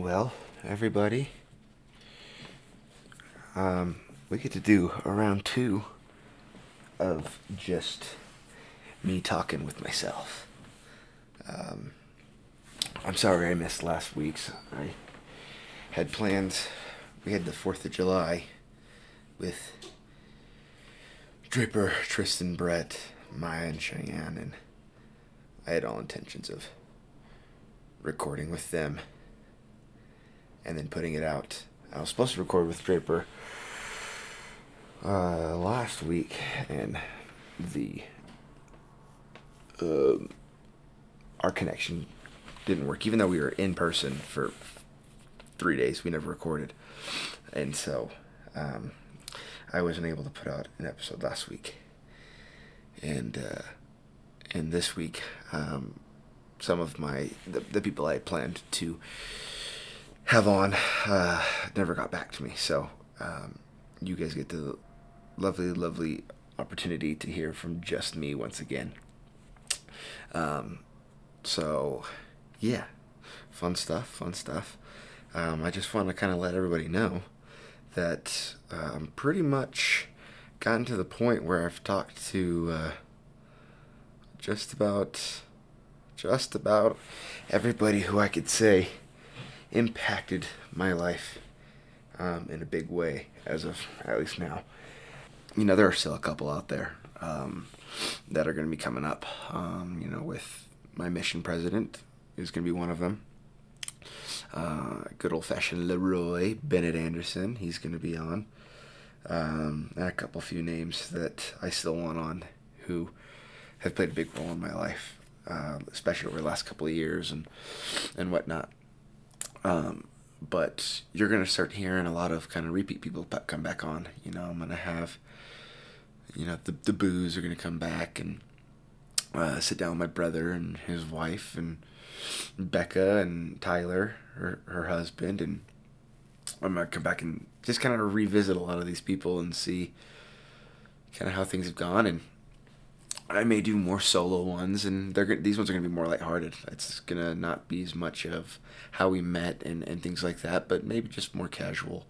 Well, everybody, um, we get to do a round two of just me talking with myself. Um, I'm sorry I missed last week's. I had plans. We had the 4th of July with Draper, Tristan, Brett, Maya, and Cheyenne, and I had all intentions of recording with them and then putting it out. I was supposed to record with Draper uh, last week, and the uh, our connection didn't work. Even though we were in person for three days, we never recorded, and so um, I wasn't able to put out an episode last week. And uh, and this week, um, some of my the, the people I planned to have on uh, never got back to me. So um, you guys get the lovely, lovely opportunity to hear from just me once again. Um, so yeah, fun stuff, fun stuff. Um, I just want to kind of let everybody know that uh, I'm pretty much gotten to the point where I've talked to uh, just about just about everybody who I could say impacted my life um, in a big way as of at least now. You know, there are still a couple out there um, that are going to be coming up. Um, you know, with my mission president is going to be one of them. Uh, good old fashioned Leroy Bennett Anderson, he's going to be on. Um, and a couple few names that I still want on who have played a big role in my life, uh, especially over the last couple of years and and whatnot. Um, but you're gonna start hearing a lot of kind of repeat people come back on. You know, I'm gonna have, you know, the the booze are gonna come back and uh, sit down with my brother and his wife and Becca and Tyler, her her husband, and I'm gonna come back and just kind of revisit a lot of these people and see kind of how things have gone and I may do more solo ones, and they're these ones are gonna be more lighthearted. It's gonna not be as much of how we met and, and things like that, but maybe just more casual,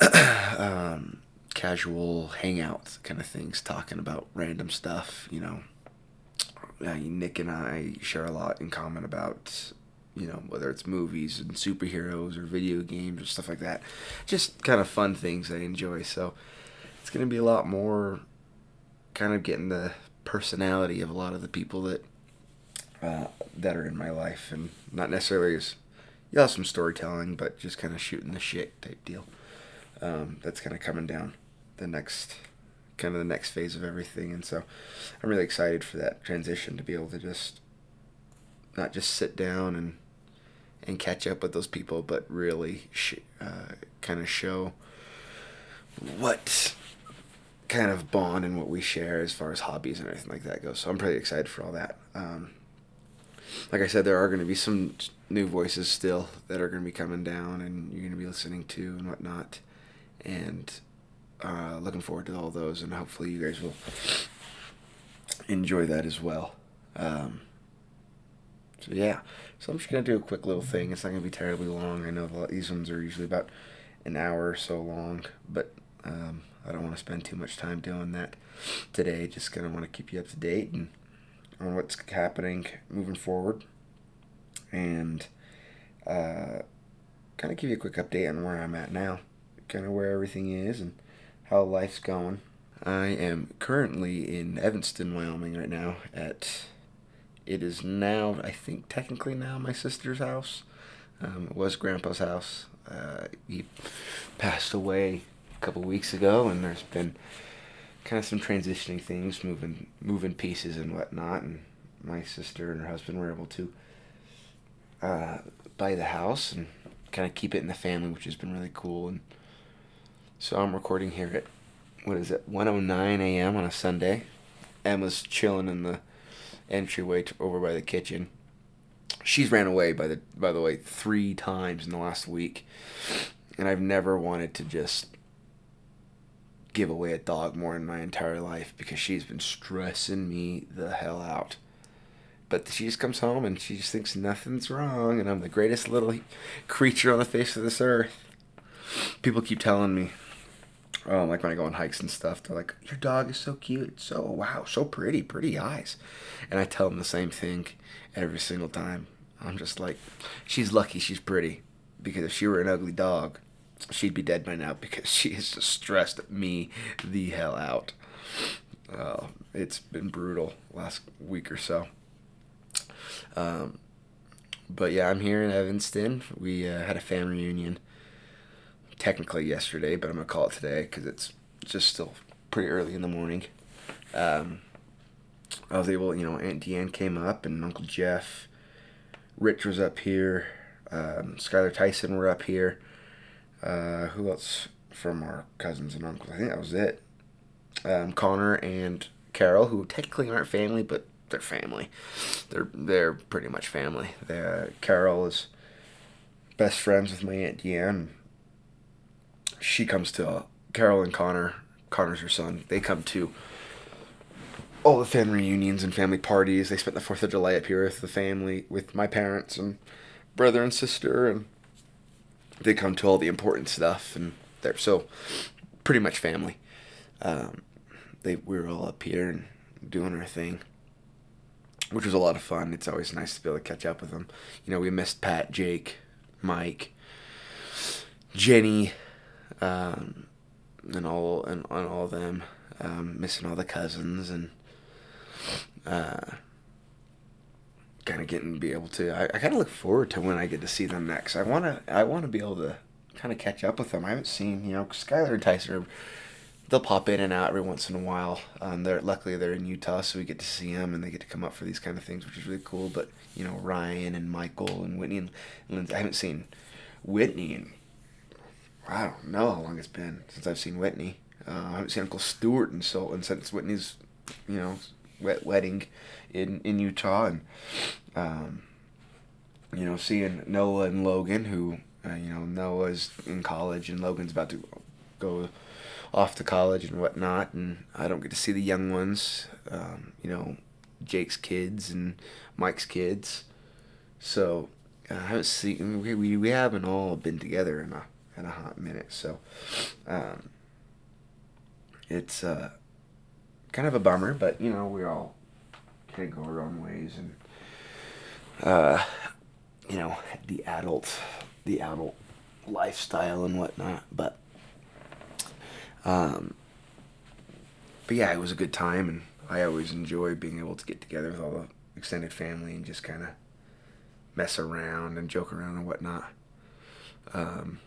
um, casual hangouts kind of things, talking about random stuff. You know, uh, Nick and I share a lot in common about you know whether it's movies and superheroes or video games or stuff like that. Just kind of fun things I enjoy. So it's gonna be a lot more kind of getting the personality of a lot of the people that uh, that are in my life, and not necessarily as have some storytelling, but just kind of shooting the shit type deal. Um, that's kind of coming down the next kind of the next phase of everything, and so I'm really excited for that transition to be able to just not just sit down and and catch up with those people, but really sh- uh, kind of show what kind of bond and what we share as far as hobbies and everything like that goes. So I'm pretty excited for all that. Um, like I said, there are going to be some new voices still that are going to be coming down, and you're going to be listening to and whatnot. And uh, looking forward to all those, and hopefully you guys will enjoy that as well. Um, so yeah, so I'm just gonna do a quick little thing. It's not gonna be terribly long. I know these ones are usually about an hour or so long, but um, I don't want to spend too much time doing that today. Just gonna want to keep you up to date and on what's happening moving forward, and uh, kind of give you a quick update on where I'm at now, kind of where everything is and how life's going. I am currently in Evanston, Wyoming, right now. At it is now, I think, technically now my sister's house. Um, it was Grandpa's house. Uh, he passed away couple weeks ago, and there's been kind of some transitioning things, moving moving pieces and whatnot. And my sister and her husband were able to uh, buy the house and kind of keep it in the family, which has been really cool. And so I'm recording here at what is it, 1:09 a.m. on a Sunday. Emma's chilling in the entryway to, over by the kitchen. She's ran away by the by the way three times in the last week, and I've never wanted to just give away a dog more in my entire life because she's been stressing me the hell out. but she just comes home and she just thinks nothing's wrong, and I'm the greatest little creature on the face of this earth. People keep telling me, oh, like when I go on hikes and stuff, they're like, "Your dog is so cute, so wow, so pretty, pretty eyes," and I tell them the same thing every single time. I'm just like, she's lucky she's pretty, because if she were an ugly dog, she'd be dead by now because she has just stressed me the hell out. Uh, it's been brutal last week or so. Um, but yeah, I'm here in Evanston. We uh, had a family reunion technically yesterday, but I'm gonna call it today because it's just still pretty early in the morning. Um, I was able, you know, Aunt Deanne came up and Uncle Jeff, Rich was up here, um, Skylar Tyson were up here. Uh, who else from our cousins and uncles? I think that was it. Um, Connor and Carol, who technically aren't family, but they're family. They're they're pretty much family. They, uh, Carol is best friends with my aunt Deanne. She comes to uh, Carol and Connor. Connor's her son. They come to all the family reunions and family parties. They spent the Fourth of July up here with the family, with my parents and brother and sister, and they come to all the important stuff. And they're so pretty much family. Um, they we were all up here and doing our thing which was a lot of fun. It's always nice to be able to catch up with them. You know, we missed Pat, Jake, Mike, Jenny, um, and all and on all of them. Um, missing all the cousins and uh, kind of getting be able to. I, I kind of look forward to when I get to see them next. I wanna I wanna be able to kind of catch up with them. I haven't seen you know Skylar and Tyson are they'll pop in and out every once in a while. Um, they're luckily they're in Utah, so we get to see them and they get to come up for these kind of things, which is really cool. But you know Ryan and Michael and Whitney and Lindsay, I haven't seen Whitney and I don't know how long it's been since I've seen Whitney. Uh, I haven't seen Uncle Stewart and so and since Whitney's you know wet wedding in in Utah and um, you know seeing Noah and Logan who uh, you know Noah's in college and Logan's about to go off to college and whatnot, and I don't get to see the young ones. Um, you know, Jake's kids and Mike's kids. So uh, I haven't seen we, we, we haven't all been together in a in a hot minute. So um, it's uh, kind of a bummer, but you know we all of go our own ways and uh, you know the adult the adult lifestyle and whatnot. But um, but yeah, it was a good time, and I always enjoy being able to get together with all the extended family and just kind of mess around and joke around and whatnot. Um,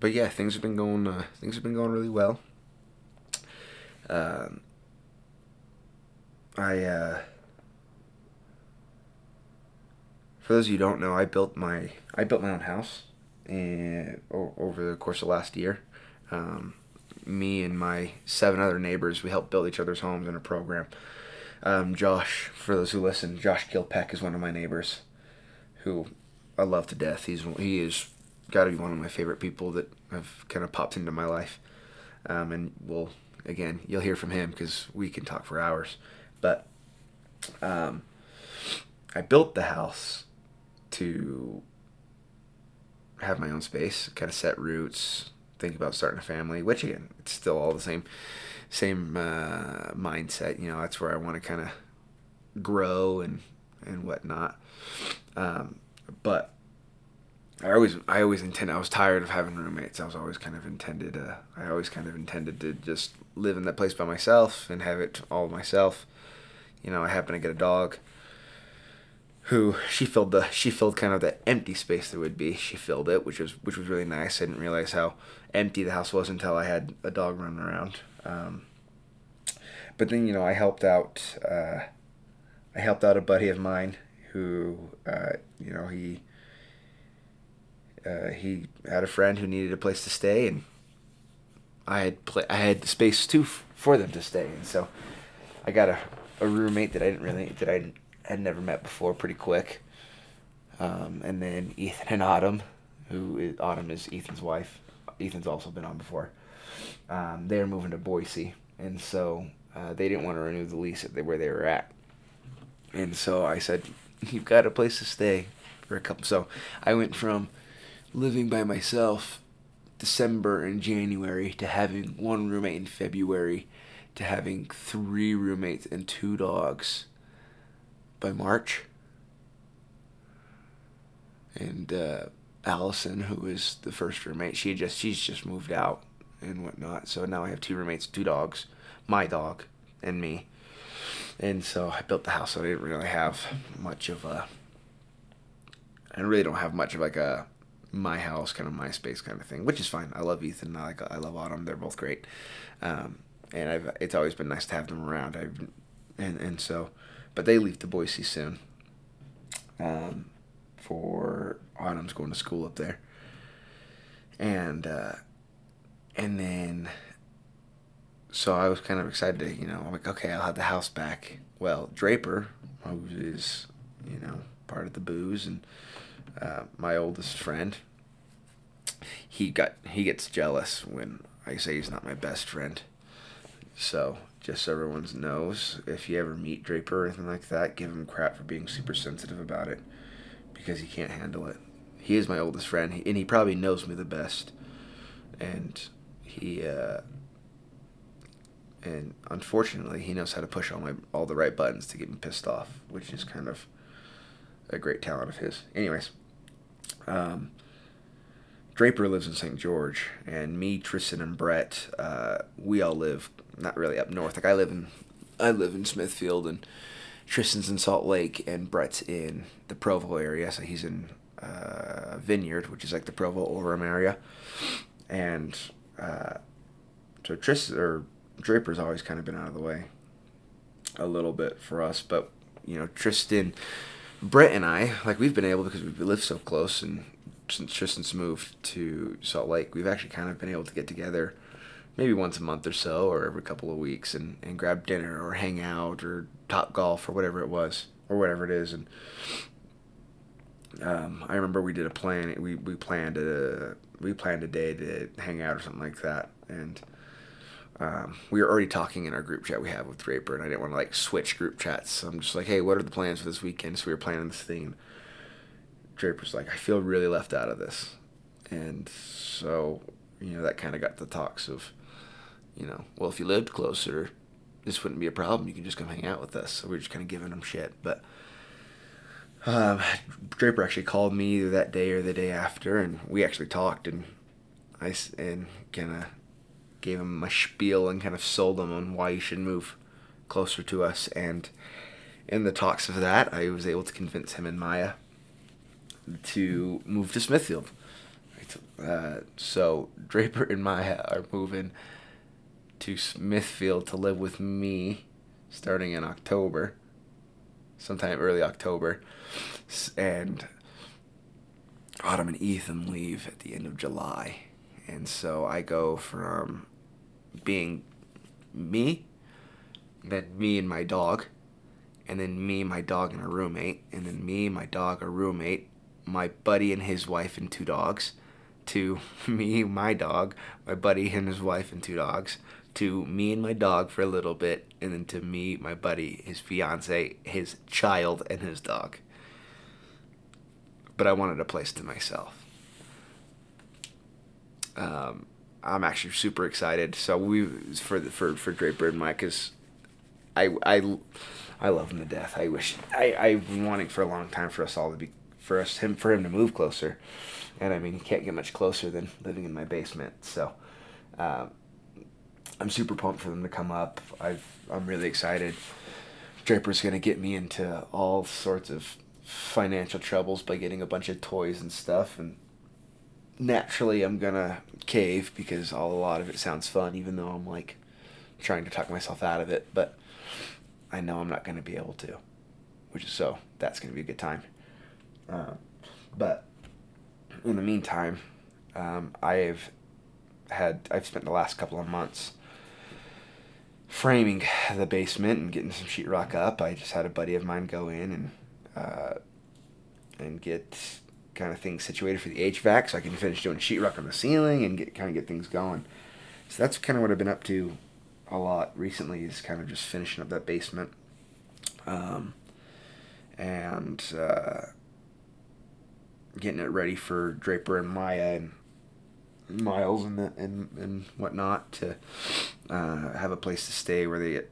but yeah, things have been going. Uh, things have been going really well. Um, I, uh, for those of you who don't know, I built my I built my own house, and over the course of last year. Um, me and my seven other neighbors, we helped build each other's homes in a program. Um, Josh, for those who listen, Josh Gilpeck is one of my neighbors, who I love to death. He's he is got to be one of my favorite people that have kind of popped into my life. Um, and we'll again, you'll hear from him because we can talk for hours. But um, I built the house to have my own space, kind of set roots, think about starting a family, which again, it's still all the same, same uh, mindset. You know, that's where I want to kind of grow and and whatnot. Um, but I always I always intend. I was tired of having roommates. I was always kind of intended. Uh, I always kind of intended to just live in that place by myself and have it all myself. You know, I happen to get a dog who she filled the she filled kind of the empty space there would be. She filled it, which was which was really nice. I didn't realize how empty the house was until I had a dog running around. Um, but then you know I helped out. Uh, I helped out a buddy of mine who uh, you know he uh, he had a friend who needed a place to stay and I had pl- I had space too f- for them to stay and so I got a, a roommate that I didn't really that I had never met before pretty quick. Um, and then Ethan and Autumn, who is, Autumn is Ethan's wife. Ethan's also been on before. Um, they're moving to Boise, and so uh, they didn't want to renew the lease at where they were at. and so I said, "You've got a place to stay for a couple." So I went from living by myself December and January to having one roommate in February to having three roommates and two dogs by March. And uh, Allison, who was the first roommate, she just she's just moved out and whatnot. So now I have two roommates, two dogs, my dog, and me. And so I built the house. So I didn't really have much of a. I really don't have much of like a my house kind of my space kind of thing, which is fine. I love Ethan. I like I love Autumn. They're both great, um, and I've it's always been nice to have them around. I've and and so, but they leave to Boise soon. Um, for Autumn's going to school up there, and uh, and then. So I was kind of excited to, you know, I'm like, okay, I'll have the house back. Well, Draper, who is, you know, part of the booze and uh, my oldest friend, he got he gets jealous when I say he's not my best friend. So just so everyone knows, if you ever meet Draper or anything like that, give him crap for being super sensitive about it because he can't handle it. He is my oldest friend, and he probably knows me the best. And he, uh, and unfortunately, he knows how to push all my all the right buttons to get me pissed off, which is kind of a great talent of his. Anyways, um, Draper lives in St. George, and me, Tristan, and Brett, uh, we all live not really up north. Like I live in, I live in Smithfield, and Tristan's in Salt Lake, and Brett's in the Provo area. So he's in uh, Vineyard, which is like the Provo Orem area, and uh, so Tristan or Draper's always kind of been out of the way a little bit for us, but you know Tristan Brett and I, like we've been able because we live so close, and since Tristan's moved to Salt Lake, we've actually kind of been able to get together, maybe once a month or so, or every couple of weeks, and and grab dinner or hang out or top golf or whatever it was or whatever it is. And um, I remember we did a plan. We we planned a we planned a day to hang out or something like that, and um, we were already talking in our group chat we have with Draper, and I didn't want to like switch group chats. So I'm just like, hey, what are the plans for this weekend? So we were planning this thing. Draper's like, I feel really left out of this, and so you know that kind of got the talks of, you know, well, if you lived closer, this wouldn't be a problem. You can just come hang out with us. So we are just kind of giving them shit, but. Um, Draper actually called me either that day or the day after, and we actually talked, and I and kind of gave him my spiel and kind of sold him on why he should move closer to us. And in the talks of that, I was able to convince him and Maya to move to Smithfield. Uh, so Draper and Maya are moving to Smithfield to live with me starting in October, sometime early October. And Autumn and Ethan leave at the end of July. And so I go from being me, then me and my dog, and then me, my dog, and a roommate, and then me, my dog, a roommate, my buddy and his wife and two dogs, to me, my dog, my buddy and his wife and two dogs, to me and my dog for a little bit, and then to me, my buddy, his fiance, his child, and his dog. But I wanted a place to myself. Um, I'm actually super excited. So we for for for Draper and Mike because I I I love him to death. I wish I I've been wanting for a long time for us all to be for us him for him to move closer, and I mean he can't get much closer than living in my basement. So. Um, I'm super pumped for them to come up. I've I'm really excited. Draper's gonna get me into all sorts of financial troubles by getting a bunch of toys and stuff, and naturally I'm gonna cave because all a lot of it sounds fun, even though I'm like trying to talk myself out of it. But I know I'm not gonna be able to, which is so that's gonna be a good time. Uh, but in the meantime, um, I've had I've spent the last couple of months framing the basement and getting some sheetrock up. I just had a buddy of mine go in and uh, and get kind of things situated for the HVAC, so I can finish doing sheetrock on the ceiling and get kind of get things going. So that's kind of what I've been up to a lot recently is kind of just finishing up that basement. Um, and uh, getting it ready for Draper and Maya and Miles and the, and and whatnot to uh, have a place to stay where they get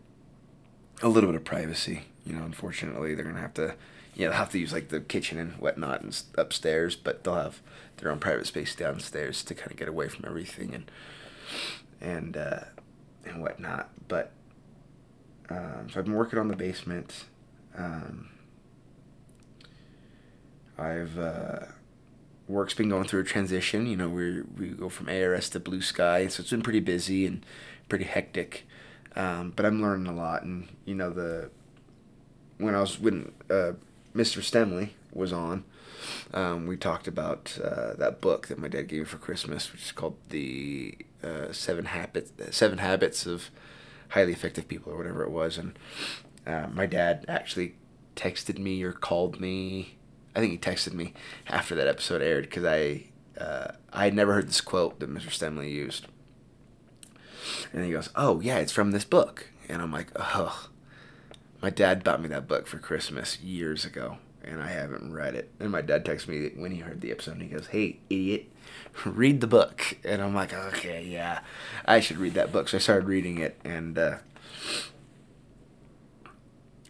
a little bit of privacy. You know, unfortunately, they're gonna have to, know, they'll have to use like the kitchen and whatnot and upstairs, but they'll have their own private space downstairs to kind of get away from everything and and uh, and whatnot. But um, so I've been working on the basement. Um, I've uh, work's been going through a transition. You know, we we go from ARS to Blue Sky, so it's been pretty busy and pretty hectic. Um, but I'm learning a lot, and you know the when I was when uh, Mr. Stemley was on, um, we talked about uh, that book that my dad gave me for Christmas, which is called the uh, Seven Habits Seven Habits of Highly Effective People or whatever it was, and uh, my dad actually texted me or called me. I think he texted me after that episode aired because I uh, I had never heard this quote that Mr. Stemley used. And he goes, "Oh yeah, it's from this book." And I'm like, "Oh, my dad bought me that book for Christmas years ago, and I haven't read it." And my dad texted me when he heard the episode, and he goes, "Hey, idiot, read the book." And I'm like, "Okay, yeah, I should read that book." So I started reading it, and uh,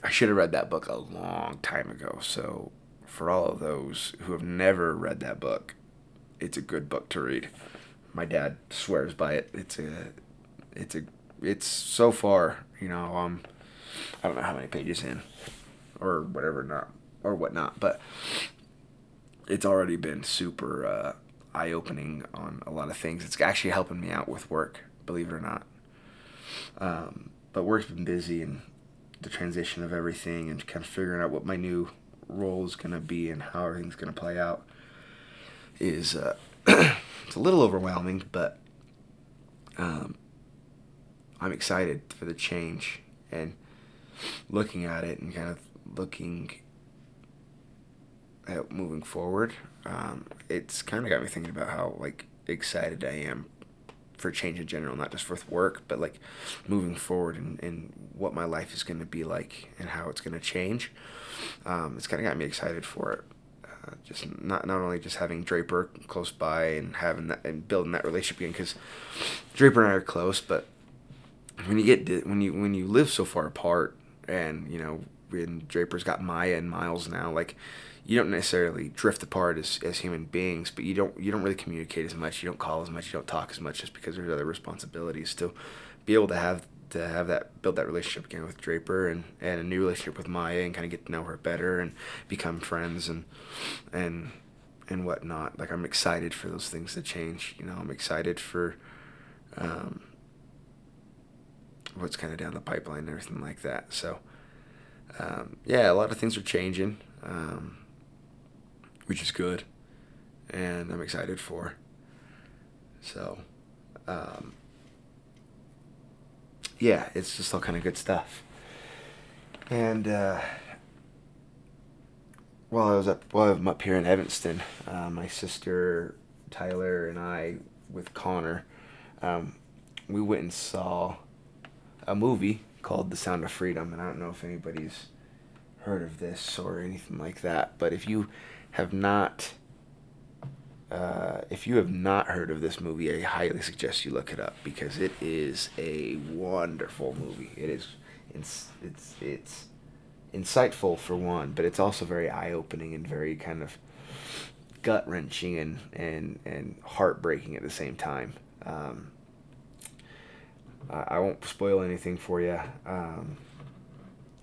I should have read that book a long time ago. So for all of those who have never read that book, it's a good book to read. My dad swears by it. It's a it's a it's so far you know um I don't know how many pages in or whatever not or whatnot, but it's already been super uh, eye opening on a lot of things. It's actually helping me out with work, believe it or not. Um, but work's been busy and the transition of everything and kind of figuring out what my new role is going to be and how everything's going to play out is uh, it's a little overwhelming, but um, I'm excited for the change and looking at it and kind of looking at moving forward. Um, it's kind of got me thinking about how like excited I am for change in general, not just for work, but like moving forward and, and what my life is going to be like and how it's going to change. Um, it's kind of got me excited for it. Uh, just not not only just having Draper close by and having that and building that relationship again, because Draper and I are close, but when you get when you when you live so far apart, and you know when Draper's got Maya and Miles now, like you don't necessarily drift apart as, as human beings, but you don't you don't really communicate as much. You don't call as much. You don't talk as much, just because there's other responsibilities. To be able to have to have that build that relationship again with Draper and, and a new relationship with Maya and kind of get to know her better and become friends and and and whatnot. Like I'm excited for those things to change. You know, I'm excited for um, what's kind of down the pipeline and everything like that. So um, yeah, a lot of things are changing. Um, which is good, and I'm excited for. So, um, yeah, it's just all kind of good stuff. And uh, while I was up, while I'm up here in Evanston, uh, my sister Tyler and I, with Connor, um, we went and saw a movie called The Sound of Freedom, and I don't know if anybody's heard of this or anything like that, but if you have not uh, if you have not heard of this movie, I highly suggest you look it up because it is a wonderful movie. It is it's it's it's insightful for one, but it's also very eye opening and very kind of gut wrenching and and and heartbreaking at the same time. Um, I, won't spoil anything for you. Um,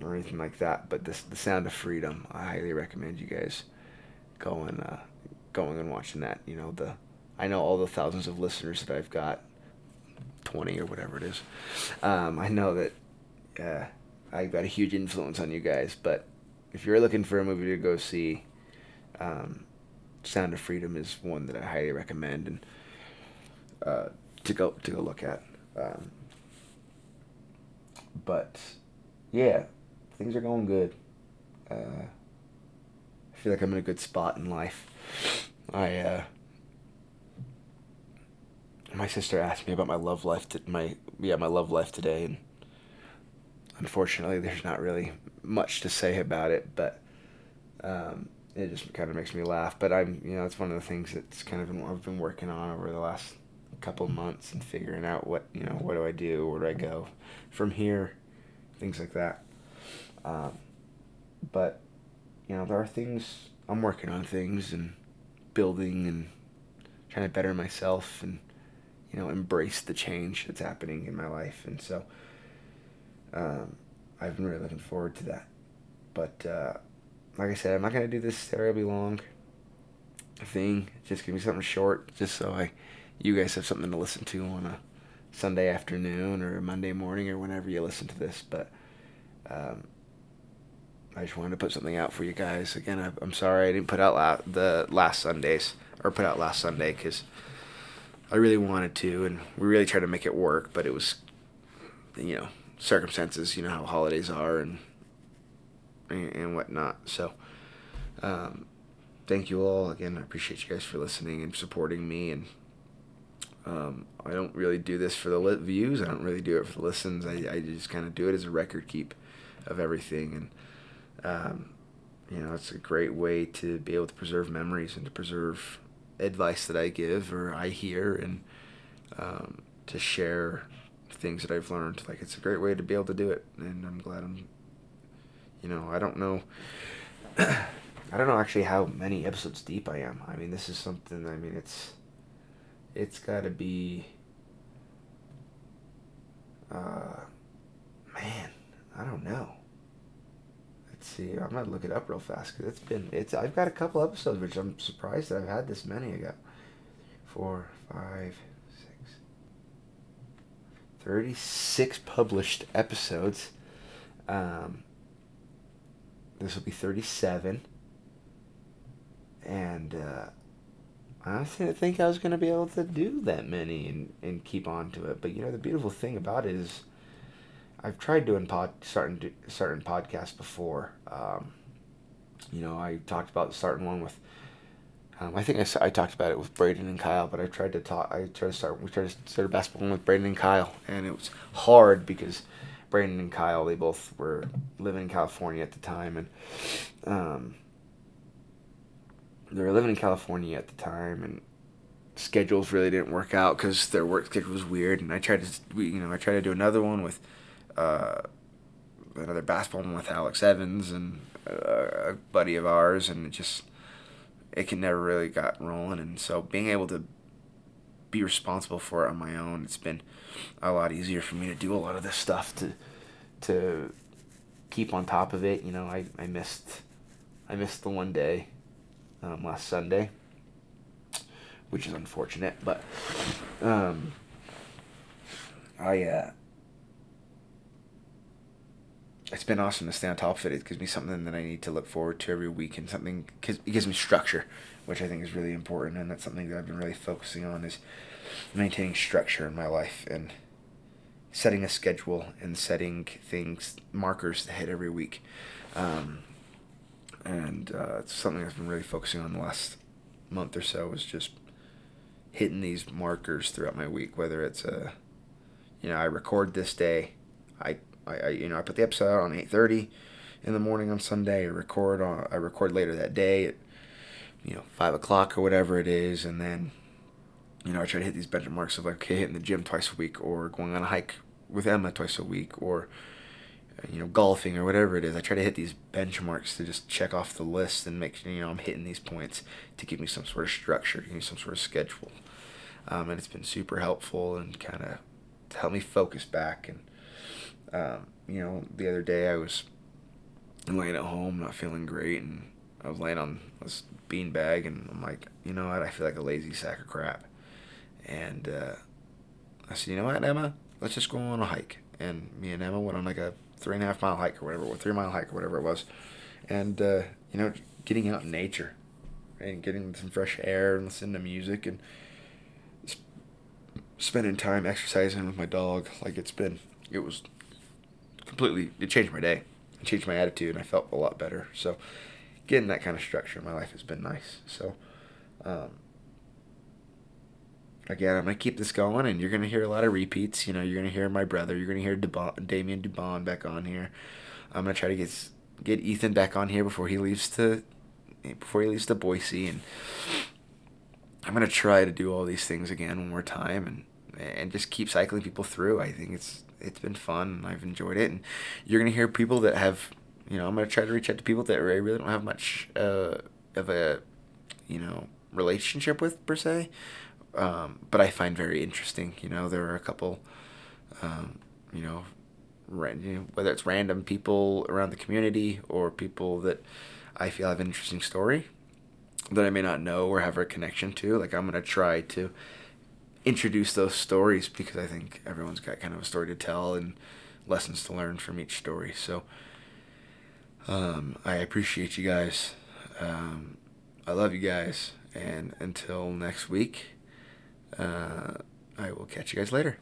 or anything like that, but this the Sound of Freedom. I highly recommend you guys going uh, going and watching that. You know the I know all the thousands of listeners that I've got, twenty or whatever it is. Um, I know that uh, I've got a huge influence on you guys. But if you're looking for a movie to go see, um, Sound of Freedom is one that I highly recommend and uh, to go to go look at. Um, but yeah, things are going good. Uh, feel like I'm in a good spot in life. I uh, my sister asked me about my love life to my yeah my love life today, and unfortunately, there's not really much to say about it. But Um, it just kind of makes me laugh. But I'm, you know, it's one of the things that's kind of been, I've been working on over the last couple months and figuring out what, you know, what do I do, where do I go from here, things like that. Um, but, you know, there are things I'm working on things and building and trying to better myself and, you know, embrace the change that's happening in my life. And so, um, I've been really looking forward to that. But, uh, like I said, I'm not gonna do this terribly long thing. it's Just give me something short, just so I, you guys have something to listen to on a Sunday afternoon or a Monday morning or whenever you listen to this. But um, I just wanted to put something out for you guys. Again, I, am sorry I didn't put out la- the last Sundays or put out last Sunday because I really wanted to, and we really tried to make it work, but it was, you know, circumstances. You know how holidays are, and and, and whatnot. So, um, thank you all again. I appreciate you guys for listening and supporting me. And um, I don't really do this for the views. I don't really do it for the listens. I, I just kind of do it as a record keep of everything. And um, you know, it's a great way to be able to preserve memories and to preserve advice that I give or I hear and um, to share things that I've learned. Like it's a great way to be able to do it, and I'm glad I'm you know, I don't know. I don't know actually how many episodes deep I am. I mean, this is something. I mean, it's it's got to be. Uh, man, I don't know. Let's see. I'm gonna look it up real fast because it's been it's. I've got a couple episodes which I'm surprised that I've had this many. I got four, five, six, 36 published episodes. Um, this will be 37. And uh, I didn't think I was to be able to do that many and, and keep on to it. But, you know, the beautiful thing about it is I've tried doing pod, starting, starting podcasts before. Um, you know, I talked about starting one with um, I think I, I talked about it with Braden and Kyle, but I tried to talk. I tried to start. We tried to start a basketball one with Braden and Kyle, and it was hard because Braden and Kyle, they both were living in California at the time, and um, they were living in California at the time, and schedules really didn't work out because their work schedule was weird. And I tried to, you know, I tried to do another one with uh, another basketball one with Alex Evans and a buddy of ours, and it just it can never really got rolling. And so being able to be responsible for it on my own, it's been a lot easier for me to do a lot of this stuff to to keep on top of it. You know, I, I missed I missed the one day um, last Sunday, which is unfortunate, but um, I uh, it's been awesome to stay on top of it. It gives me something that I need to look forward to every week, and something cause it gives me structure, which I think is really important, and that's something that I've been really focusing on is maintaining structure in my life and setting a schedule and setting things markers to hit every week. Um, and uh, it's something I've been really focusing on the last month or so is just hitting these markers throughout my week. Whether it's a, you know, I record this day, I, I, you know, I put the episode out on eight thirty in the morning on Sunday. I record on, I record later that day at, you know, five o'clock or whatever it is, and then you know, I try to hit these benchmarks of like, okay, hitting the gym twice a week or going on a hike with Emma twice a week or, you know, golfing or whatever it is. I try to hit these benchmarks to just check off the list and make sure, you know, I'm hitting these points to give me some sort of structure, give me some sort of schedule. Um, and it's been super helpful and kind of to help me focus back. And, um, you know, the other day I was laying at home, not feeling great, and I was laying on this bean bag, and I'm like, you know what? I feel like a lazy sack of crap. And uh, I said, you know what, Emma? Let's just go on a hike. And me and Emma went on like a three and a half mile hike or whatever, or three mile hike or whatever it was. And, uh, you know, getting out in nature and getting some fresh air and listening to music and spending time exercising with my dog. Like it's been, it was completely, it changed my day. It changed my attitude and I felt a lot better. So getting that kind of structure in my life has been nice. So, um, again, I'm gonna keep this going, and you're gonna hear a lot of repeats. You know, you're gonna hear my brother. You're gonna hear Dubon, Damian Dubon back on here. I'm gonna try to get get Ethan back on here before he leaves to before he leaves to Boise, and I'm gonna try to do all these things again one more time, and and just keep cycling people through. I think it's it's been fun. I've enjoyed it, and you're gonna hear people that have, you know, I'm gonna try to reach out to people that I really don't have much uh, of a, you know, relationship with per se, um, but I find very interesting. You know, there are a couple, um, you know, you know, whether it's random people around the community or people that I feel have an interesting story that I may not know or have a connection to. Like I'm gonna try to introduce those stories because I think everyone's got kind of a story to tell and lessons to learn from each story. So um, I appreciate you guys. Um, I love you guys. And until next week, uh, I will catch you guys later.